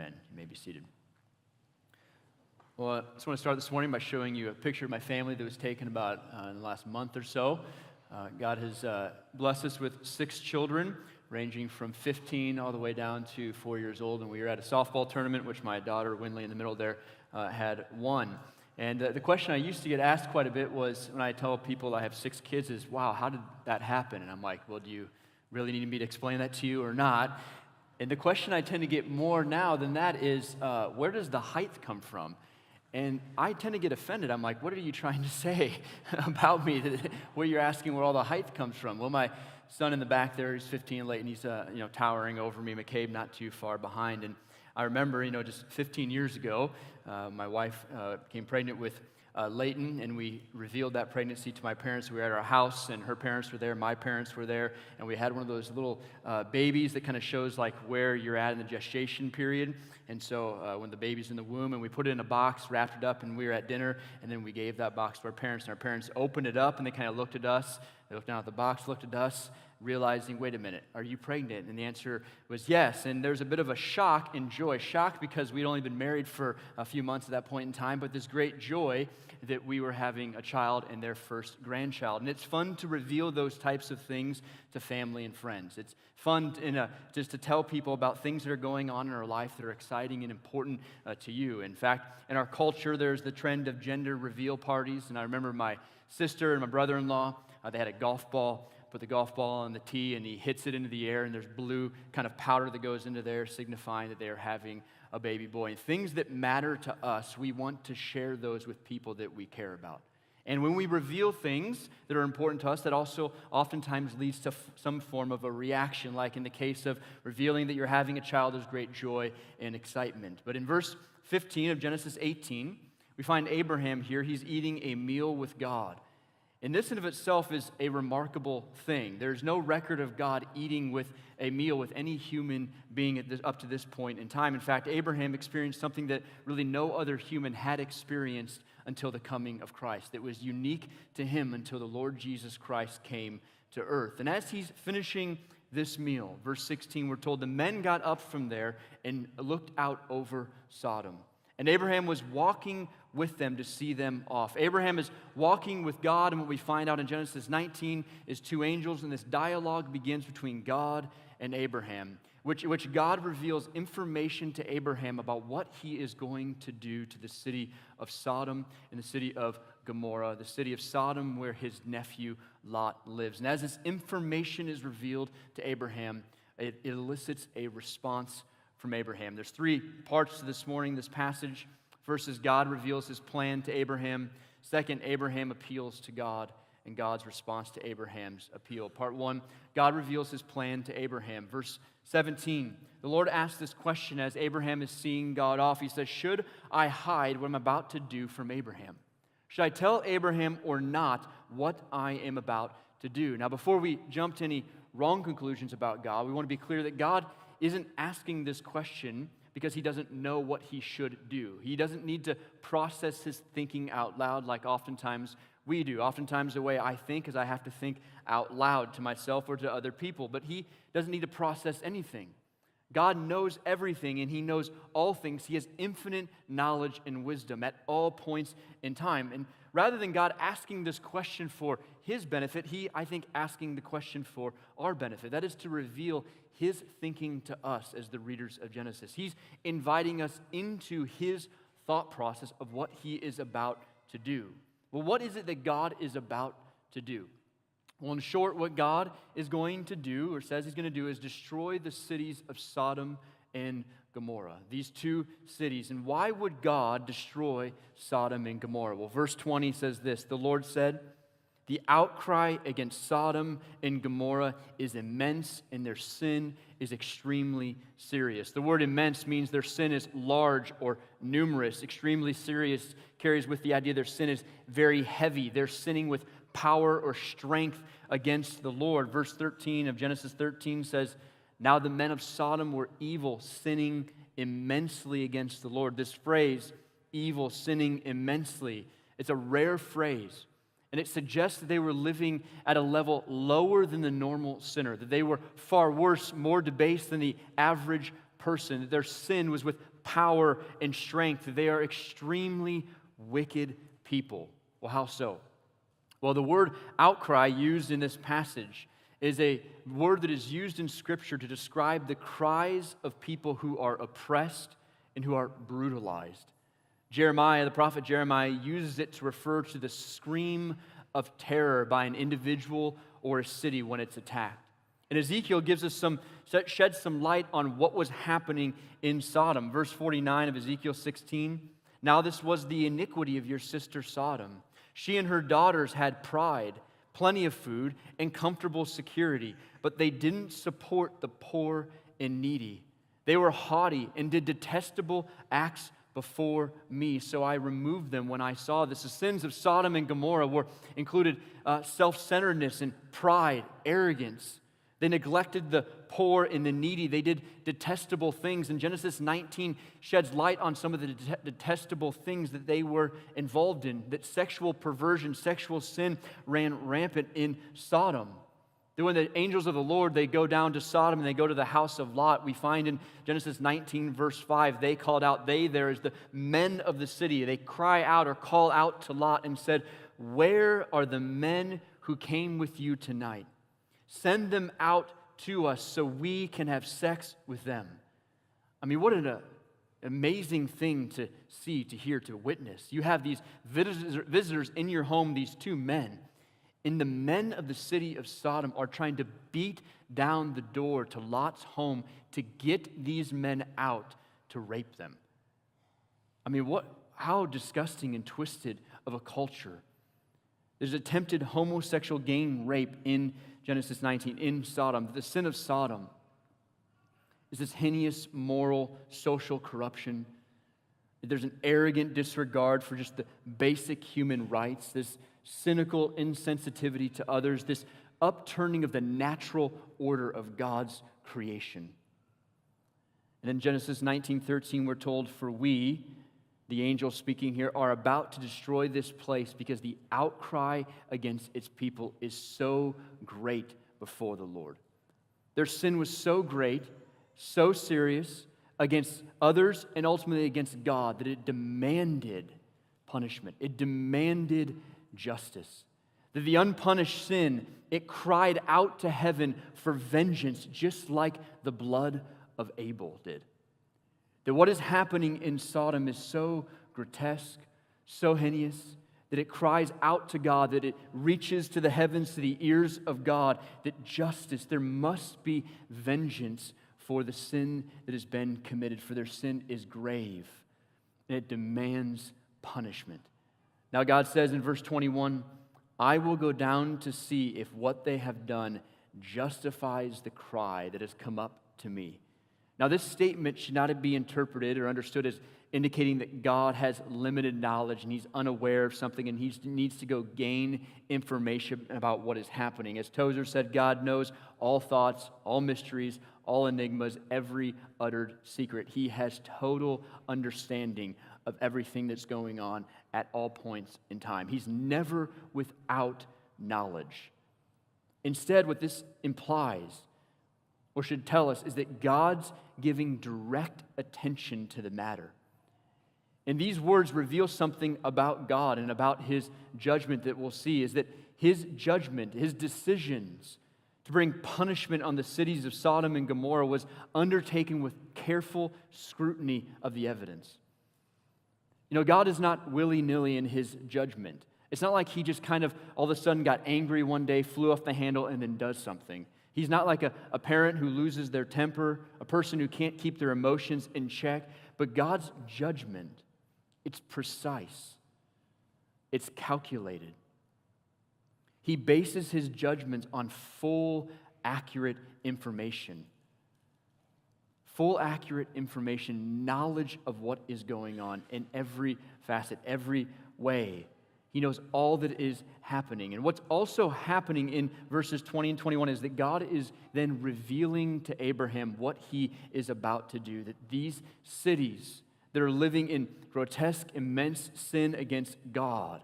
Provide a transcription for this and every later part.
Amen. You may be seated. Well, I just want to start this morning by showing you a picture of my family that was taken about uh, in the last month or so. Uh, God has uh, blessed us with six children, ranging from 15 all the way down to four years old. And we were at a softball tournament, which my daughter, Winley, in the middle there, uh, had won. And uh, the question I used to get asked quite a bit was when I tell people I have six kids is, wow, how did that happen? And I'm like, well, do you really need me to explain that to you or not? And the question I tend to get more now than that is, uh, where does the height come from? And I tend to get offended. I'm like, what are you trying to say about me? Where you're asking where all the height comes from? Well, my son in the back there, he's 15 late, and he's uh, you know towering over me. McCabe not too far behind. And I remember, you know, just 15 years ago, uh, my wife uh, became pregnant with uh, Leighton, and we revealed that pregnancy to my parents. We were at our house, and her parents were there, my parents were there, and we had one of those little uh, babies that kind of shows like where you're at in the gestation period. And so uh, when the baby's in the womb, and we put it in a box, wrapped it up, and we were at dinner, and then we gave that box to our parents, and our parents opened it up, and they kind of looked at us. They looked down at the box, looked at us, realizing, wait a minute, are you pregnant? And the answer was yes. And there's a bit of a shock and joy. Shock because we'd only been married for a few months at that point in time, but this great joy that we were having a child and their first grandchild. And it's fun to reveal those types of things to family and friends. It's fun a, just to tell people about things that are going on in our life that are exciting and important uh, to you. In fact, in our culture, there's the trend of gender reveal parties. And I remember my sister and my brother in law, uh, they had a golf ball put the golf ball on the tee and he hits it into the air and there's blue kind of powder that goes into there signifying that they are having a baby boy. And things that matter to us we want to share those with people that we care about. And when we reveal things that are important to us that also oftentimes leads to f- some form of a reaction like in the case of revealing that you're having a child there's great joy and excitement. But in verse 15 of genesis 18 we find abraham here. He's eating a meal with god and this in of itself is a remarkable thing. There's no record of God eating with a meal with any human being this, up to this point in time. In fact, Abraham experienced something that really no other human had experienced until the coming of Christ. It was unique to him until the Lord Jesus Christ came to earth. And as he's finishing this meal, verse 16, we're told the men got up from there and looked out over Sodom. And Abraham was walking with them to see them off. Abraham is walking with God, and what we find out in Genesis 19 is two angels, and this dialogue begins between God and Abraham, which, which God reveals information to Abraham about what he is going to do to the city of Sodom and the city of Gomorrah, the city of Sodom where his nephew Lot lives. And as this information is revealed to Abraham, it elicits a response from Abraham. There's three parts to this morning, this passage. First is God reveals his plan to Abraham. Second, Abraham appeals to God and God's response to Abraham's appeal. Part one, God reveals his plan to Abraham. Verse 17, the Lord asks this question as Abraham is seeing God off. He says, Should I hide what I'm about to do from Abraham? Should I tell Abraham or not what I am about to do? Now, before we jump to any wrong conclusions about God, we want to be clear that God isn't asking this question because he doesn't know what he should do. He doesn't need to process his thinking out loud like oftentimes we do. Oftentimes, the way I think is I have to think out loud to myself or to other people, but he doesn't need to process anything. God knows everything and he knows all things. He has infinite knowledge and wisdom at all points in time. And rather than God asking this question for his benefit, he, I think, asking the question for our benefit. That is to reveal his thinking to us as the readers of Genesis. He's inviting us into his thought process of what he is about to do. Well, what is it that God is about to do? Well, in short, what God is going to do, or says he's going to do, is destroy the cities of Sodom and Gomorrah, these two cities. And why would God destroy Sodom and Gomorrah? Well, verse 20 says this The Lord said, The outcry against Sodom and Gomorrah is immense, and their sin is extremely serious. The word immense means their sin is large or numerous. Extremely serious carries with the idea their sin is very heavy. They're sinning with power or strength against the Lord. Verse 13 of Genesis 13 says, Now the men of Sodom were evil, sinning immensely against the Lord. This phrase, evil, sinning immensely, it's a rare phrase. And it suggests that they were living at a level lower than the normal sinner, that they were far worse, more debased than the average person. That their sin was with power and strength. that They are extremely wicked people. Well, how so? Well, the word outcry used in this passage is a word that is used in Scripture to describe the cries of people who are oppressed and who are brutalized. Jeremiah, the prophet Jeremiah, uses it to refer to the scream of terror by an individual or a city when it's attacked. And Ezekiel gives us some, sheds some light on what was happening in Sodom. Verse 49 of Ezekiel 16 Now this was the iniquity of your sister Sodom. She and her daughters had pride, plenty of food, and comfortable security, but they didn't support the poor and needy. They were haughty and did detestable acts before me. So I removed them when I saw this. The sins of Sodom and Gomorrah were included uh, self centeredness and pride, arrogance. They neglected the poor and the needy. They did detestable things. And Genesis 19 sheds light on some of the det- detestable things that they were involved in. That sexual perversion, sexual sin ran rampant in Sodom. That when the angels of the Lord they go down to Sodom and they go to the house of Lot, we find in Genesis 19, verse 5, they called out, they there is the men of the city. They cry out or call out to Lot and said, Where are the men who came with you tonight? Send them out to us so we can have sex with them. I mean, what an uh, amazing thing to see, to hear, to witness. You have these visitors in your home, these two men, and the men of the city of Sodom are trying to beat down the door to Lot's home to get these men out to rape them. I mean, what, how disgusting and twisted of a culture. There's attempted homosexual gang rape in Genesis 19 in Sodom. The sin of Sodom is this heinous moral, social corruption. There's an arrogant disregard for just the basic human rights, this cynical insensitivity to others, this upturning of the natural order of God's creation. And in Genesis 19:13 we're told for we the angels speaking here are about to destroy this place because the outcry against its people is so great before the Lord. Their sin was so great, so serious against others and ultimately against God that it demanded punishment. It demanded justice. That the unpunished sin, it cried out to heaven for vengeance, just like the blood of Abel did. That what is happening in Sodom is so grotesque, so heinous, that it cries out to God, that it reaches to the heavens, to the ears of God, that justice, there must be vengeance for the sin that has been committed, for their sin is grave, and it demands punishment. Now, God says in verse 21 I will go down to see if what they have done justifies the cry that has come up to me. Now, this statement should not be interpreted or understood as indicating that God has limited knowledge and he's unaware of something and he needs to go gain information about what is happening. As Tozer said, God knows all thoughts, all mysteries, all enigmas, every uttered secret. He has total understanding of everything that's going on at all points in time. He's never without knowledge. Instead, what this implies or should tell us is that God's giving direct attention to the matter. And these words reveal something about God and about his judgment that we'll see is that his judgment, his decisions to bring punishment on the cities of Sodom and Gomorrah was undertaken with careful scrutiny of the evidence. You know, God is not willy nilly in his judgment. It's not like he just kind of all of a sudden got angry one day, flew off the handle, and then does something. He's not like a, a parent who loses their temper, a person who can't keep their emotions in check. But God's judgment, it's precise, it's calculated. He bases his judgments on full, accurate information. Full, accurate information, knowledge of what is going on in every facet, every way. He knows all that is happening. And what's also happening in verses 20 and 21 is that God is then revealing to Abraham what he is about to do. That these cities that are living in grotesque, immense sin against God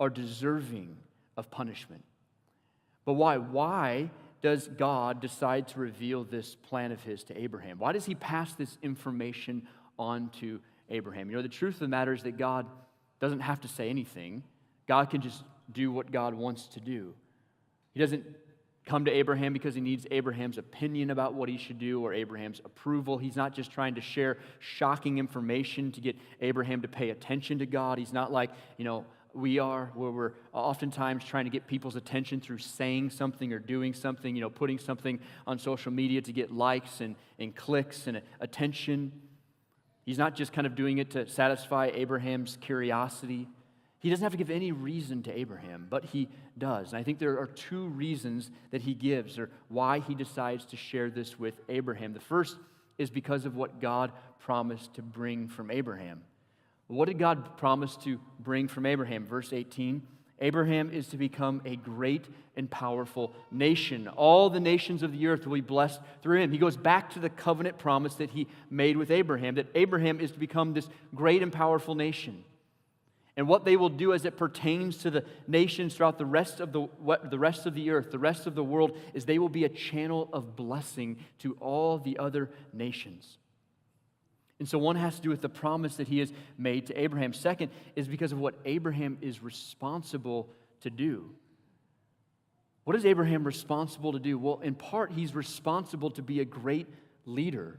are deserving of punishment. But why? Why does God decide to reveal this plan of his to Abraham? Why does he pass this information on to Abraham? You know, the truth of the matter is that God doesn't have to say anything, God can just do what God wants to do. He doesn't come to Abraham because he needs Abraham's opinion about what he should do or Abraham's approval. He's not just trying to share shocking information to get Abraham to pay attention to God. He's not like, you know, we are, where we're oftentimes trying to get people's attention through saying something or doing something, you know, putting something on social media to get likes and, and clicks and attention. He's not just kind of doing it to satisfy Abraham's curiosity. He doesn't have to give any reason to Abraham, but he does. And I think there are two reasons that he gives or why he decides to share this with Abraham. The first is because of what God promised to bring from Abraham. What did God promise to bring from Abraham? Verse 18 Abraham is to become a great and powerful nation. All the nations of the earth will be blessed through him. He goes back to the covenant promise that he made with Abraham that Abraham is to become this great and powerful nation. And what they will do as it pertains to the nations throughout the rest of the, what, the rest of the earth, the rest of the world, is they will be a channel of blessing to all the other nations. And so one has to do with the promise that he has made to Abraham. Second is because of what Abraham is responsible to do. What is Abraham responsible to do? Well, in part, he's responsible to be a great leader,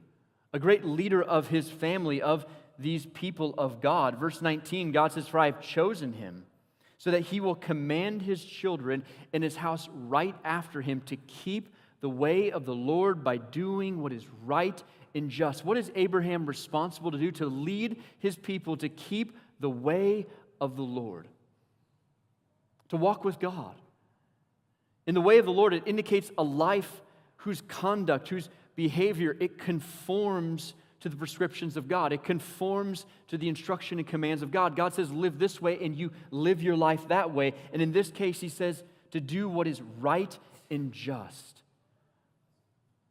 a great leader of his family, of these people of God. Verse 19, God says, For I have chosen him so that he will command his children in his house right after him to keep the way of the Lord by doing what is right and just. What is Abraham responsible to do? To lead his people to keep the way of the Lord, to walk with God. In the way of the Lord, it indicates a life whose conduct, whose behavior, it conforms to the prescriptions of God. It conforms to the instruction and commands of God. God says, live this way, and you live your life that way. And in this case, he says, to do what is right and just.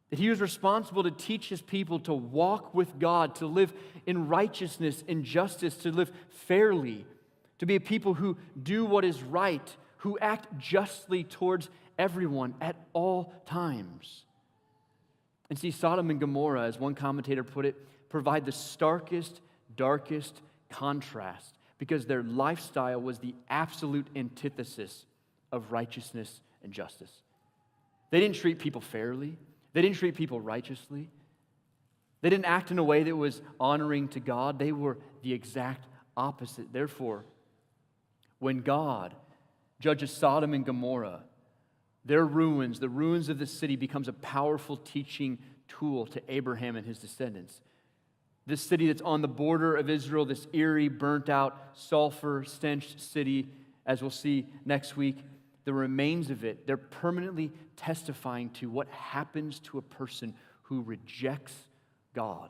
That he was responsible to teach his people to walk with God, to live in righteousness and justice, to live fairly, to be a people who do what is right, who act justly towards everyone at all times. And see, Sodom and Gomorrah, as one commentator put it, provide the starkest, darkest contrast because their lifestyle was the absolute antithesis of righteousness and justice. They didn't treat people fairly. They didn't treat people righteously. They didn't act in a way that was honoring to God. They were the exact opposite. Therefore, when God judges Sodom and Gomorrah, their ruins, the ruins of the city, becomes a powerful teaching tool to Abraham and his descendants. This city that's on the border of Israel, this eerie, burnt out, sulfur stench city, as we'll see next week, the remains of it, they're permanently testifying to what happens to a person who rejects God,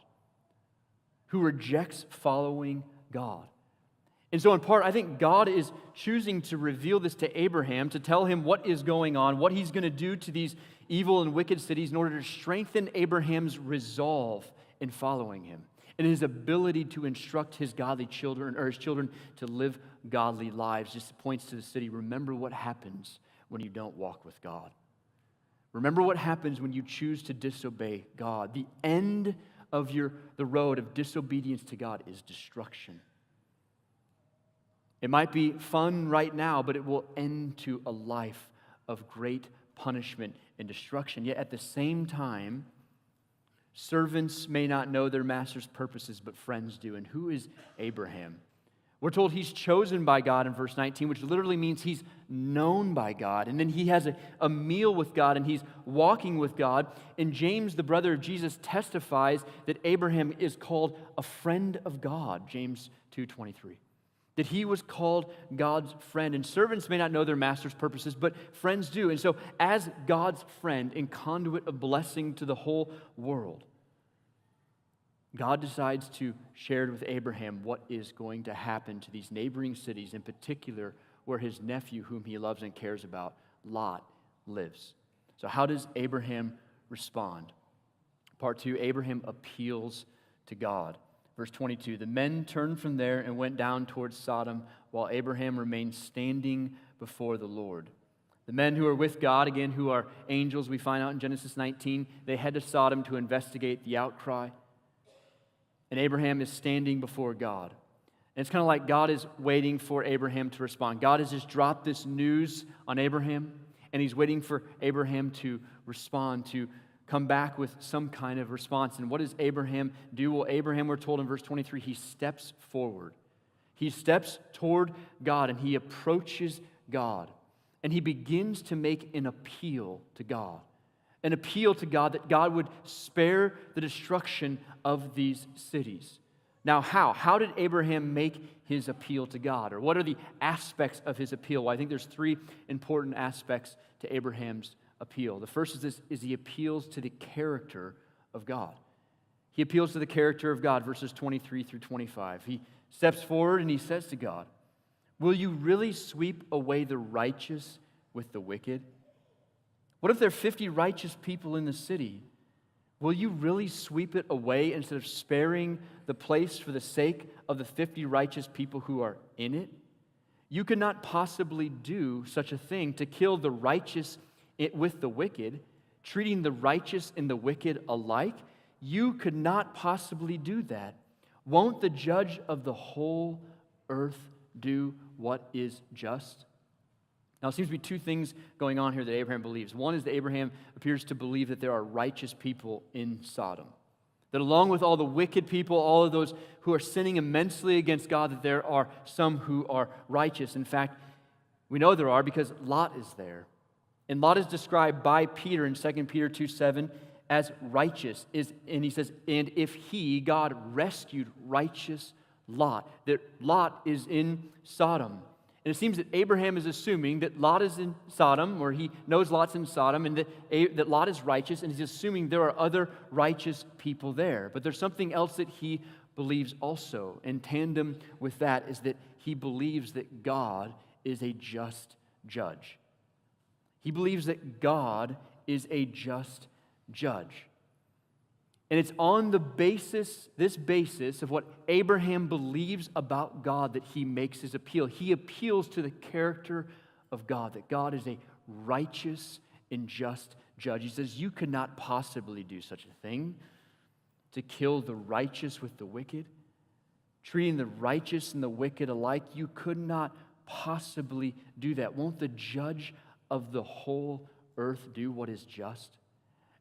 who rejects following God. And so, in part, I think God is choosing to reveal this to Abraham to tell him what is going on, what he's going to do to these evil and wicked cities in order to strengthen Abraham's resolve in following him and his ability to instruct his godly children or his children to live godly lives. Just points to the city. Remember what happens when you don't walk with God. Remember what happens when you choose to disobey God. The end of your, the road of disobedience to God is destruction. It might be fun right now, but it will end to a life of great punishment and destruction. Yet at the same time, Servants may not know their master's purposes, but friends do. And who is Abraham? We're told he's chosen by God in verse 19, which literally means he's known by God. And then he has a, a meal with God and he's walking with God. And James, the brother of Jesus, testifies that Abraham is called a friend of God, James 2:23. That he was called God's friend. And servants may not know their master's purposes, but friends do. And so, as God's friend and conduit of blessing to the whole world, God decides to share with Abraham what is going to happen to these neighboring cities, in particular, where his nephew, whom he loves and cares about, Lot, lives. So, how does Abraham respond? Part two Abraham appeals to God. Verse 22 The men turned from there and went down towards Sodom, while Abraham remained standing before the Lord. The men who are with God, again, who are angels, we find out in Genesis 19, they head to Sodom to investigate the outcry. And Abraham is standing before God. And it's kind of like God is waiting for Abraham to respond. God has just dropped this news on Abraham, and he's waiting for Abraham to respond, to come back with some kind of response. And what does Abraham do? Well, Abraham, we're told in verse 23, he steps forward. He steps toward God and he approaches God. And he begins to make an appeal to God. An appeal to God that God would spare the destruction of these cities. Now, how? How did Abraham make his appeal to God? Or what are the aspects of his appeal? Well, I think there's three important aspects to Abraham's appeal. The first is this is he appeals to the character of God. He appeals to the character of God, verses 23 through 25. He steps forward and he says to God, Will you really sweep away the righteous with the wicked? What if there are 50 righteous people in the city? Will you really sweep it away instead of sparing the place for the sake of the 50 righteous people who are in it? You could not possibly do such a thing to kill the righteous it with the wicked, treating the righteous and the wicked alike, you could not possibly do that. Won't the judge of the whole earth do what is just? Now, it seems to be two things going on here that Abraham believes. One is that Abraham appears to believe that there are righteous people in Sodom. That along with all the wicked people, all of those who are sinning immensely against God, that there are some who are righteous. In fact, we know there are because Lot is there. And Lot is described by Peter in 2 Peter 2 7 as righteous. Is, and he says, and if he, God, rescued righteous Lot, that Lot is in Sodom. And it seems that Abraham is assuming that Lot is in Sodom, or he knows Lot's in Sodom, and that, that Lot is righteous, and he's assuming there are other righteous people there. But there's something else that he believes also. In tandem with that is that he believes that God is a just judge. He believes that God is a just judge. And it's on the basis, this basis of what Abraham believes about God that he makes his appeal. He appeals to the character of God, that God is a righteous and just judge. He says, You could not possibly do such a thing to kill the righteous with the wicked. Treating the righteous and the wicked alike, you could not possibly do that. Won't the judge of the whole earth do what is just?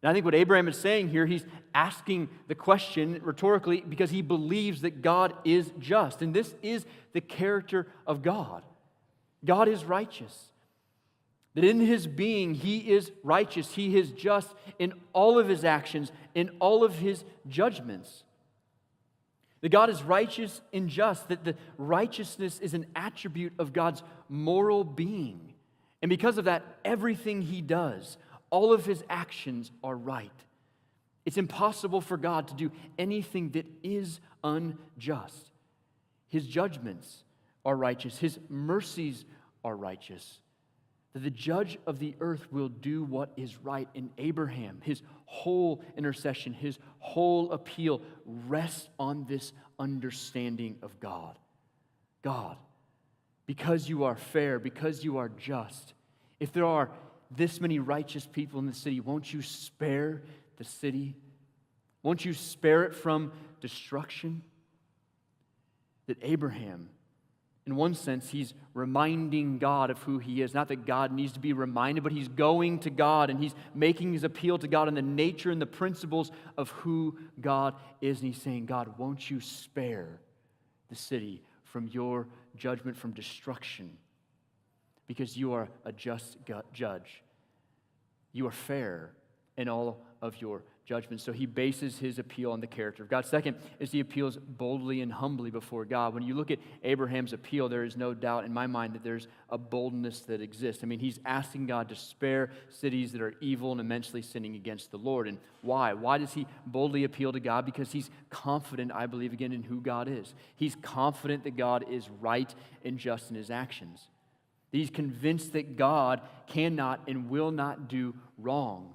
And I think what Abraham is saying here, he's asking the question rhetorically because he believes that God is just. And this is the character of God. God is righteous. That in his being, he is righteous. He is just in all of his actions, in all of his judgments. That God is righteous and just, that the righteousness is an attribute of God's moral being. And because of that, everything he does, all of his actions are right. It's impossible for God to do anything that is unjust. His judgments are righteous, his mercies are righteous. That the judge of the earth will do what is right in Abraham. His whole intercession, his whole appeal rests on this understanding of God. God, because you are fair, because you are just, if there are this many righteous people in the city, won't you spare the city? Won't you spare it from destruction? That Abraham, in one sense, he's reminding God of who he is. Not that God needs to be reminded, but he's going to God and he's making his appeal to God in the nature and the principles of who God is. And he's saying, God, won't you spare the city from your judgment, from destruction, because you are a just judge. You are fair in all of your judgments. So he bases his appeal on the character of God. Second is he appeals boldly and humbly before God. When you look at Abraham's appeal, there is no doubt in my mind that there's a boldness that exists. I mean, he's asking God to spare cities that are evil and immensely sinning against the Lord. And why? Why does he boldly appeal to God? Because he's confident, I believe, again, in who God is. He's confident that God is right and just in his actions. He's convinced that God cannot and will not do wrong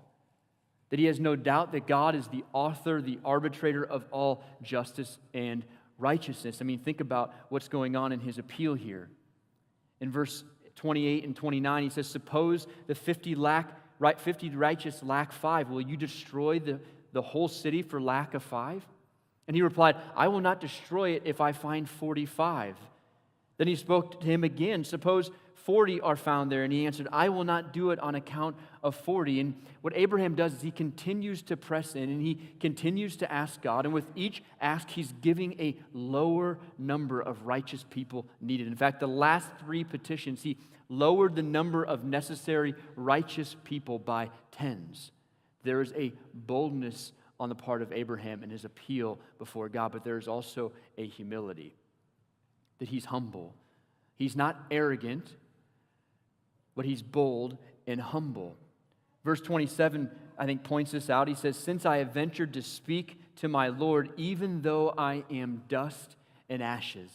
that he has no doubt that God is the author, the arbitrator of all justice and righteousness. I mean, think about what's going on in his appeal here. In verse 28 and 29. He says, Suppose the 50, lack, right, 50 righteous lack five. Will you destroy the, the whole city for lack of five? And he replied, I will not destroy it if I find 45. Then he spoke to him again. Suppose 40 are found there. And he answered, I will not do it on account of 40. And what Abraham does is he continues to press in and he continues to ask God. And with each ask, he's giving a lower number of righteous people needed. In fact, the last three petitions, he lowered the number of necessary righteous people by tens. There is a boldness on the part of Abraham in his appeal before God, but there is also a humility that he's humble. He's not arrogant, but he's bold and humble. Verse 27, I think, points this out. He says, Since I have ventured to speak to my Lord, even though I am dust and ashes.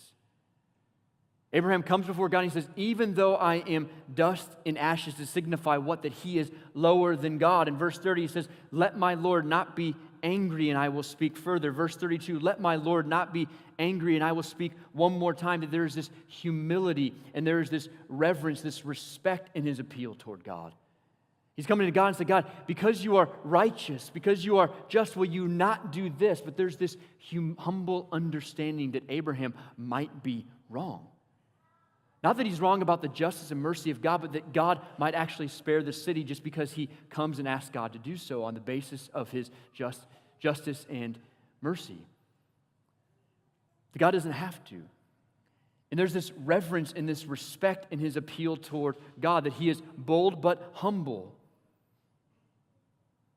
Abraham comes before God and he says, Even though I am dust and ashes, to signify what? That he is lower than God. In verse 30, he says, Let my Lord not be angry and I will speak further. Verse 32, let my Lord not be angry and I will speak one more time. That there is this humility and there is this reverence, this respect in his appeal toward God. He's coming to God and saying, God, because you are righteous, because you are just, will you not do this? But there's this hum- humble understanding that Abraham might be wrong. Not that he's wrong about the justice and mercy of God, but that God might actually spare the city just because he comes and asks God to do so on the basis of his just, justice and mercy. That God doesn't have to. And there's this reverence and this respect in his appeal toward God that he is bold but humble.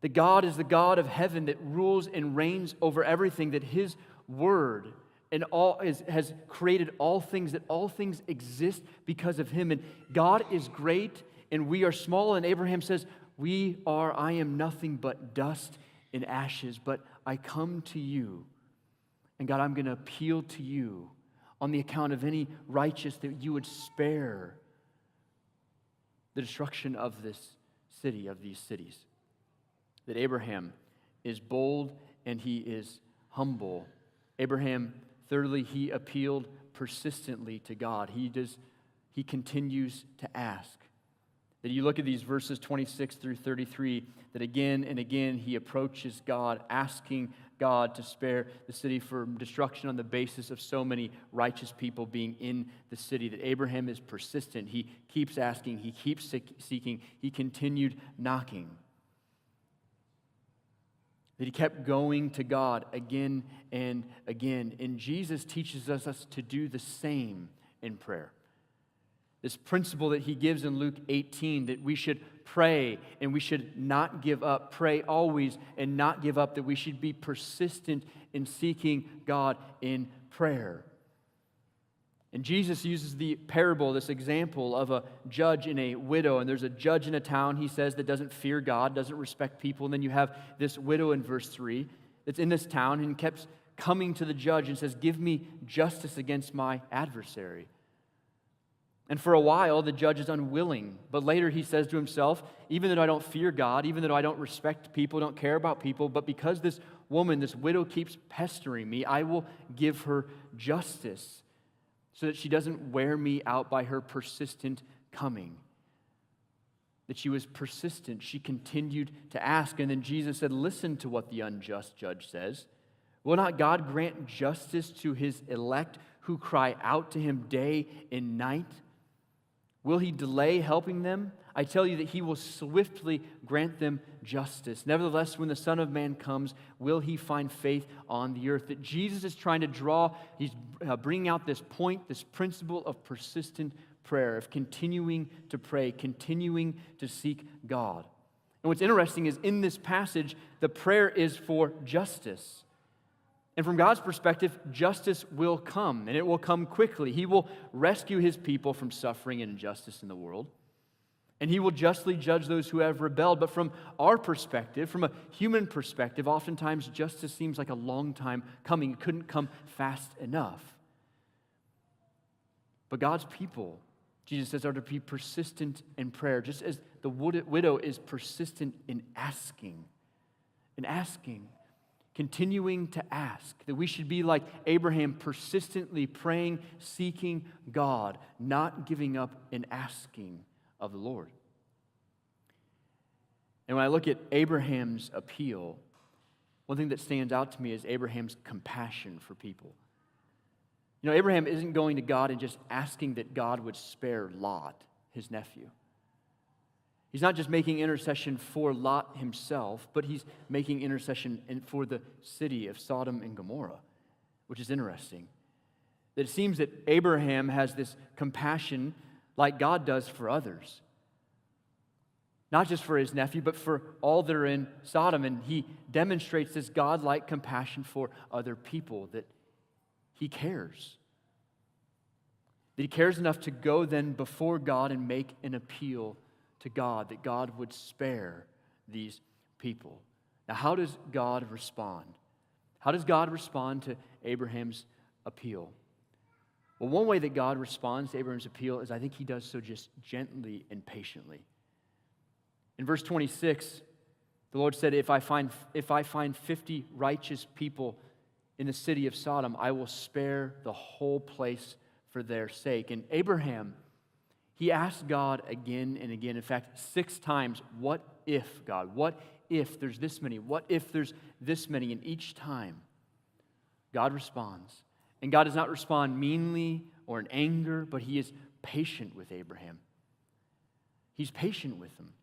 That God is the God of heaven that rules and reigns over everything, that his word and all is, has created all things, that all things exist because of him. And God is great and we are small. And Abraham says, We are, I am nothing but dust and ashes, but I come to you. And God, I'm going to appeal to you on the account of any righteous that you would spare the destruction of this city, of these cities. That Abraham is bold and he is humble. Abraham Thirdly, he appealed persistently to God. He, does, he continues to ask. That you look at these verses 26 through 33, that again and again he approaches God, asking God to spare the city from destruction on the basis of so many righteous people being in the city. That Abraham is persistent. He keeps asking, he keeps seeking, he continued knocking that he kept going to God again and again. And Jesus teaches us, us to do the same in prayer. This principle that he gives in Luke 18 that we should pray and we should not give up, pray always and not give up, that we should be persistent in seeking God in prayer. And Jesus uses the parable, this example of a judge and a widow. And there's a judge in a town, he says, that doesn't fear God, doesn't respect people. And then you have this widow in verse 3 that's in this town and keeps coming to the judge and says, Give me justice against my adversary. And for a while, the judge is unwilling. But later he says to himself, Even though I don't fear God, even though I don't respect people, don't care about people, but because this woman, this widow, keeps pestering me, I will give her justice so that she doesn't wear me out by her persistent coming. That she was persistent. She continued to ask. And then Jesus said, Listen to what the unjust judge says. Will not God grant justice to his elect who cry out to him day and night? Will he delay helping them? I tell you that he will swiftly grant them justice. Nevertheless, when the Son of Man comes, will he find faith on the earth? That Jesus is trying to draw, he's uh, bringing out this point, this principle of persistent prayer, of continuing to pray, continuing to seek God. And what's interesting is in this passage, the prayer is for justice. And from God's perspective, justice will come, and it will come quickly. He will rescue his people from suffering and injustice in the world and he will justly judge those who have rebelled. But from our perspective, from a human perspective, oftentimes justice seems like a long time coming. It couldn't come fast enough. But God's people, Jesus says, are to be persistent in prayer, just as the widow is persistent in asking. In asking. continuing to ask, that we should be like Abraham, persistently praying, seeking God, not giving up in asking of the Lord. And when I look at Abraham's appeal, one thing that stands out to me is Abraham's compassion for people. You know, Abraham isn't going to God and just asking that God would spare Lot, his nephew. He's not just making intercession for Lot himself, but he's making intercession for the city of Sodom and Gomorrah, which is interesting. That it seems that Abraham has this compassion like God does for others. Not just for his nephew, but for all that are in Sodom. And he demonstrates this God-like compassion for other people, that he cares. That he cares enough to go then before God and make an appeal to God that God would spare these people. Now, how does God respond? How does God respond to Abraham's appeal? Well, one way that God responds to Abraham's appeal is I think he does so just gently and patiently. In verse 26, the Lord said, If I find, if I find 50 righteous people in the city of Sodom, I will spare the whole place for their sake. And Abraham he asked God again and again, in fact, six times, What if, God? What if there's this many? What if there's this many? And each time, God responds. And God does not respond meanly or in anger, but He is patient with Abraham. He's patient with him.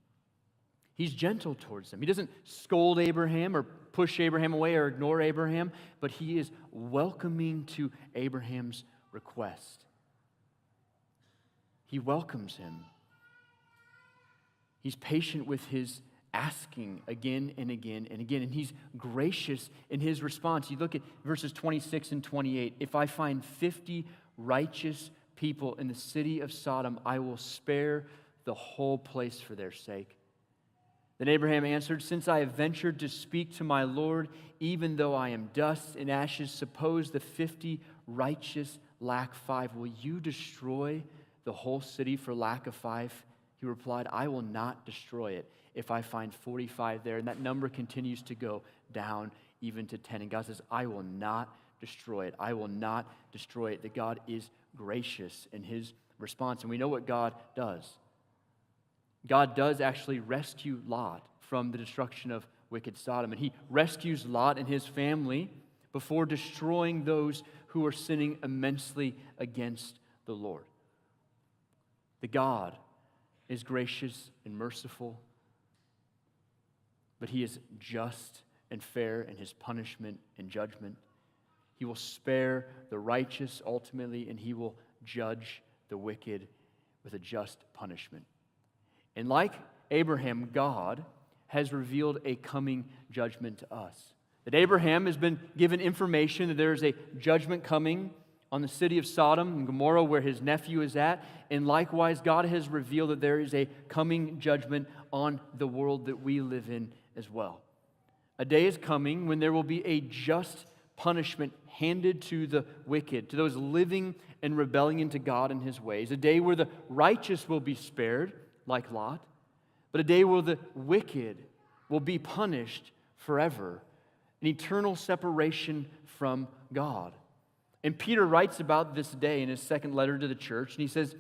He's gentle towards them. He doesn't scold Abraham or push Abraham away or ignore Abraham, but he is welcoming to Abraham's request. He welcomes him. He's patient with his asking again and again and again. And he's gracious in his response. You look at verses 26 and 28. If I find 50 righteous people in the city of Sodom, I will spare the whole place for their sake. Then Abraham answered, Since I have ventured to speak to my Lord, even though I am dust and ashes, suppose the 50 righteous lack five. Will you destroy the whole city for lack of five? He replied, I will not destroy it if I find 45 there. And that number continues to go down even to 10. And God says, I will not destroy it. I will not destroy it. That God is gracious in his response. And we know what God does. God does actually rescue Lot from the destruction of wicked Sodom. And he rescues Lot and his family before destroying those who are sinning immensely against the Lord. The God is gracious and merciful, but he is just and fair in his punishment and judgment. He will spare the righteous ultimately, and he will judge the wicked with a just punishment. And like Abraham, God has revealed a coming judgment to us. That Abraham has been given information that there is a judgment coming on the city of Sodom and Gomorrah, where his nephew is at. And likewise, God has revealed that there is a coming judgment on the world that we live in as well. A day is coming when there will be a just punishment handed to the wicked, to those living in rebellion to God and his ways. A day where the righteous will be spared, like Lot, but a day where the wicked will be punished forever, an eternal separation from God. And Peter writes about this day in his second letter to the church, and he says,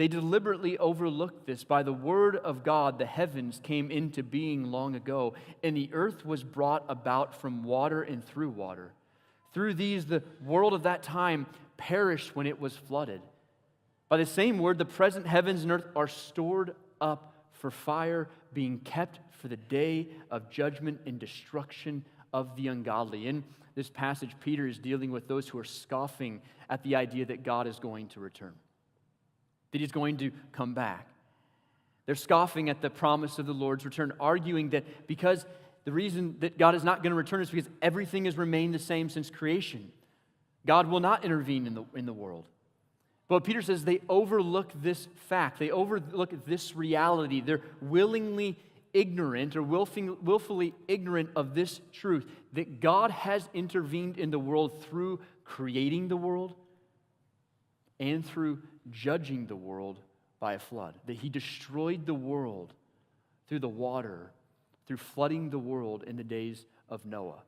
They deliberately overlooked this. By the word of God, the heavens came into being long ago, and the earth was brought about from water and through water. Through these, the world of that time perished when it was flooded. By the same word, the present heavens and earth are stored up for fire, being kept for the day of judgment and destruction of the ungodly. In this passage, Peter is dealing with those who are scoffing at the idea that God is going to return, that he's going to come back. They're scoffing at the promise of the Lord's return, arguing that because the reason that God is not going to return is because everything has remained the same since creation. God will not intervene in the, in the world. But Peter says they overlook this fact, they overlook this reality. They're willingly ignorant or willfully ignorant of this truth that God has intervened in the world through creating the world and through judging the world by a flood. That He destroyed the world through the water, through flooding the world in the days of Noah.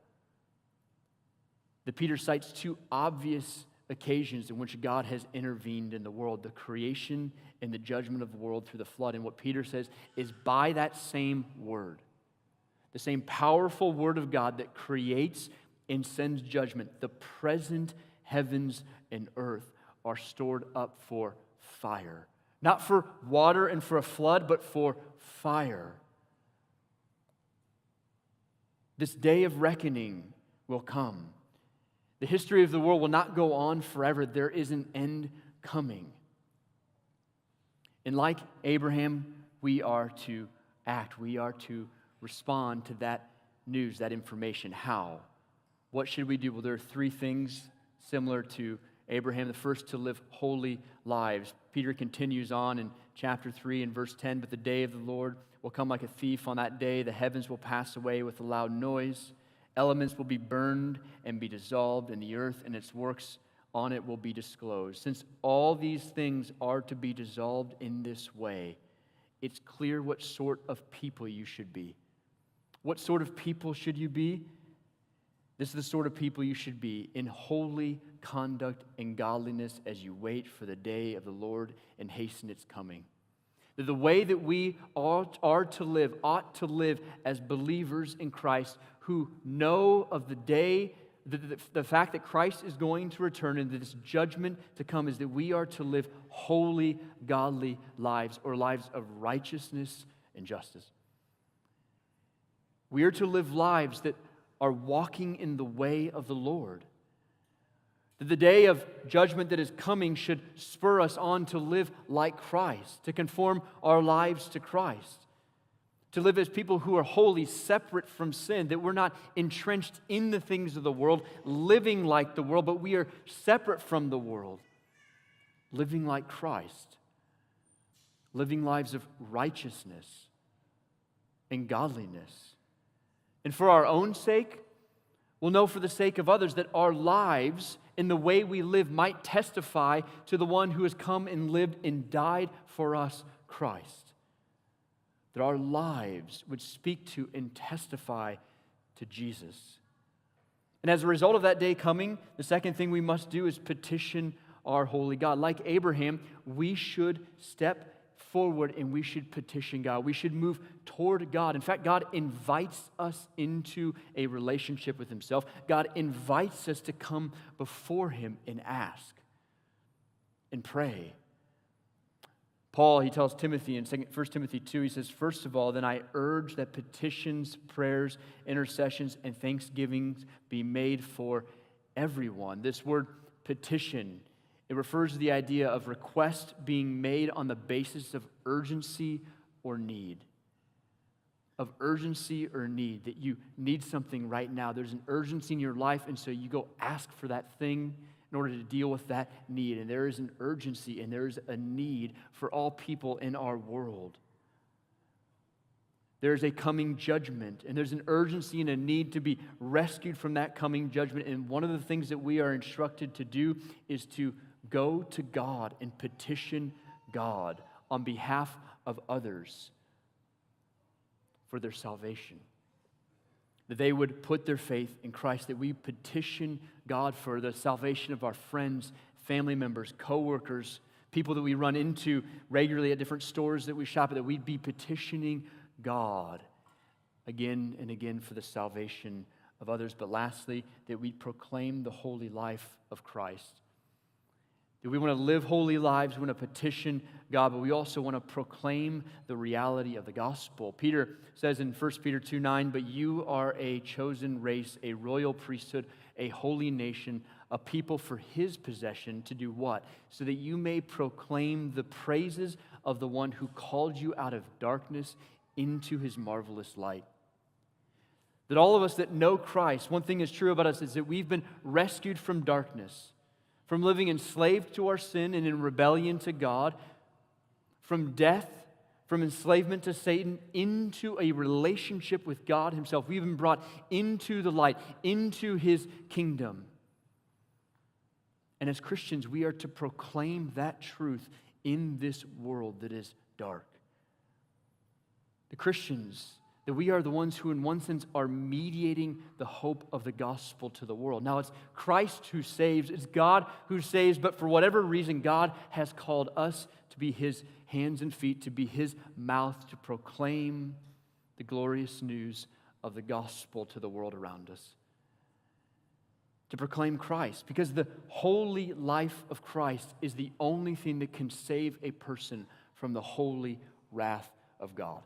that Peter cites two obvious occasions in which God has intervened in the world the creation and the judgment of the world through the flood. And what Peter says is by that same word, the same powerful word of God that creates and sends judgment, the present heavens and earth are stored up for fire. Not for water and for a flood, but for fire. This day of reckoning will come. The history of the world will not go on forever. There is an end coming. And like Abraham, we are to act, we are to respond to that news, that information. How? What should we do? Well, there are three things similar to Abraham. The first, to live holy lives. Peter continues on in chapter 3 and verse 10 But the day of the Lord will come like a thief. On that day, the heavens will pass away with a loud noise Elements will be burned and be dissolved, and the earth and its works on it will be disclosed. Since all these things are to be dissolved in this way, it's clear what sort of people you should be. What sort of people should you be? This is the sort of people you should be in holy conduct and godliness as you wait for the day of the Lord and hasten its coming. That the way that we ought, are to live ought to live as believers in Christ who know of the day, the, the, the, fact that Christ is going to return and this judgment to come is that we are to live holy, godly lives or lives of righteousness and justice. We are to live lives that are walking in the way of the Lord. That the day of judgment that is coming should spur us on to live like Christ, to conform our lives to Christ to live as people who are wholly separate from sin, that we're not entrenched in the things of the world, living like the world, but we are separate from the world, living like Christ, living lives of righteousness and godliness. And for our own sake, we'll know for the sake of others that our lives and the way we live might testify to the one who has come and lived and died for us, Christ that our lives would speak to and testify to Jesus. And as a result of that day coming, the second thing we must do is petition our holy God. Like Abraham, we should step forward and we should petition God. We should move toward God. In fact, God invites us into a relationship with Himself. God invites us to come before Him and ask and pray Paul, he tells Timothy in 1 Timothy 2, he says, First of all, then I urge that petitions, prayers, intercessions, and thanksgivings be made for everyone. This word petition, it refers to the idea of request being made on the basis of urgency or need. Of urgency or need, that you need something right now. There's an urgency in your life, and so you go ask for that thing in order to deal with that need. And there is an urgency and there is a need for all people in our world. There's a coming judgment, and there's an urgency and a need to be rescued from that coming judgment. And one of the things that we are instructed to do is to go to God and petition God on behalf of others for their salvation that they would put their faith in Christ, that we petition God for the salvation of our friends, family members, coworkers, people that we run into regularly at different stores that we shop at, that we'd be petitioning God again and again for the salvation of others. But lastly, that we proclaim the holy life of Christ. We want to live holy lives, we want to petition God, but we also want to proclaim the reality of the gospel. Peter says in 1 Peter 2 9, but you are a chosen race, a royal priesthood, a holy nation, a people for his possession to do what? So that you may proclaim the praises of the one who called you out of darkness into his marvelous light. That all of us that know Christ, one thing is true about us is that we've been rescued from darkness from living enslaved to our sin and in rebellion to God, from death, from enslavement to Satan, into a relationship with God Himself. We've been brought into the light, into His kingdom. And as Christians, we are to proclaim that truth in this world that is dark. The Christians That we are the ones who, in one sense, are mediating the hope of the gospel to the world. Now, it's Christ who saves, it's God who saves, but for whatever reason, God has called us to be his hands and feet, to be his mouth, to proclaim the glorious news of the gospel to the world around us. To proclaim Christ, because the holy life of Christ is the only thing that can save a person from the holy wrath of God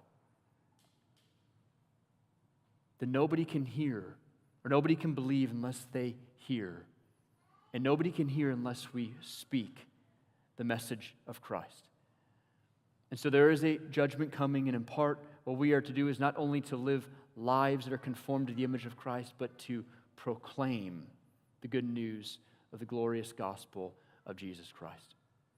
that nobody can hear or nobody can believe unless they hear. And nobody can hear unless we speak the message of Christ. And so there is a judgment coming, and in part, what we are to do is not only to live lives that are conformed to the image of Christ, but to proclaim the good news of the glorious gospel of Jesus Christ.